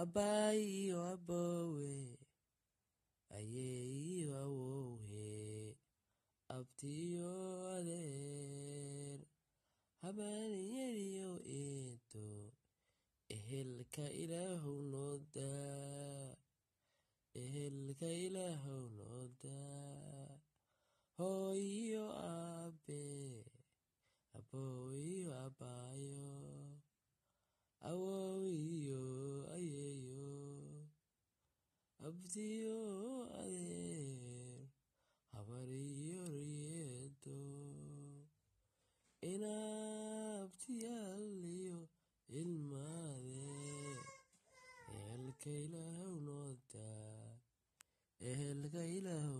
aabbayo aboowe ayeeyo awowhe abtiyo adeer habaanyariyo eedo ehelka ilaahow noodaa ehelka ilaahow noodaa hooyo aabe abooyo abbaayo abdiyo adeer habaryoryeedo inaabtiyaaliyo ilmaadee ehelka ilaahw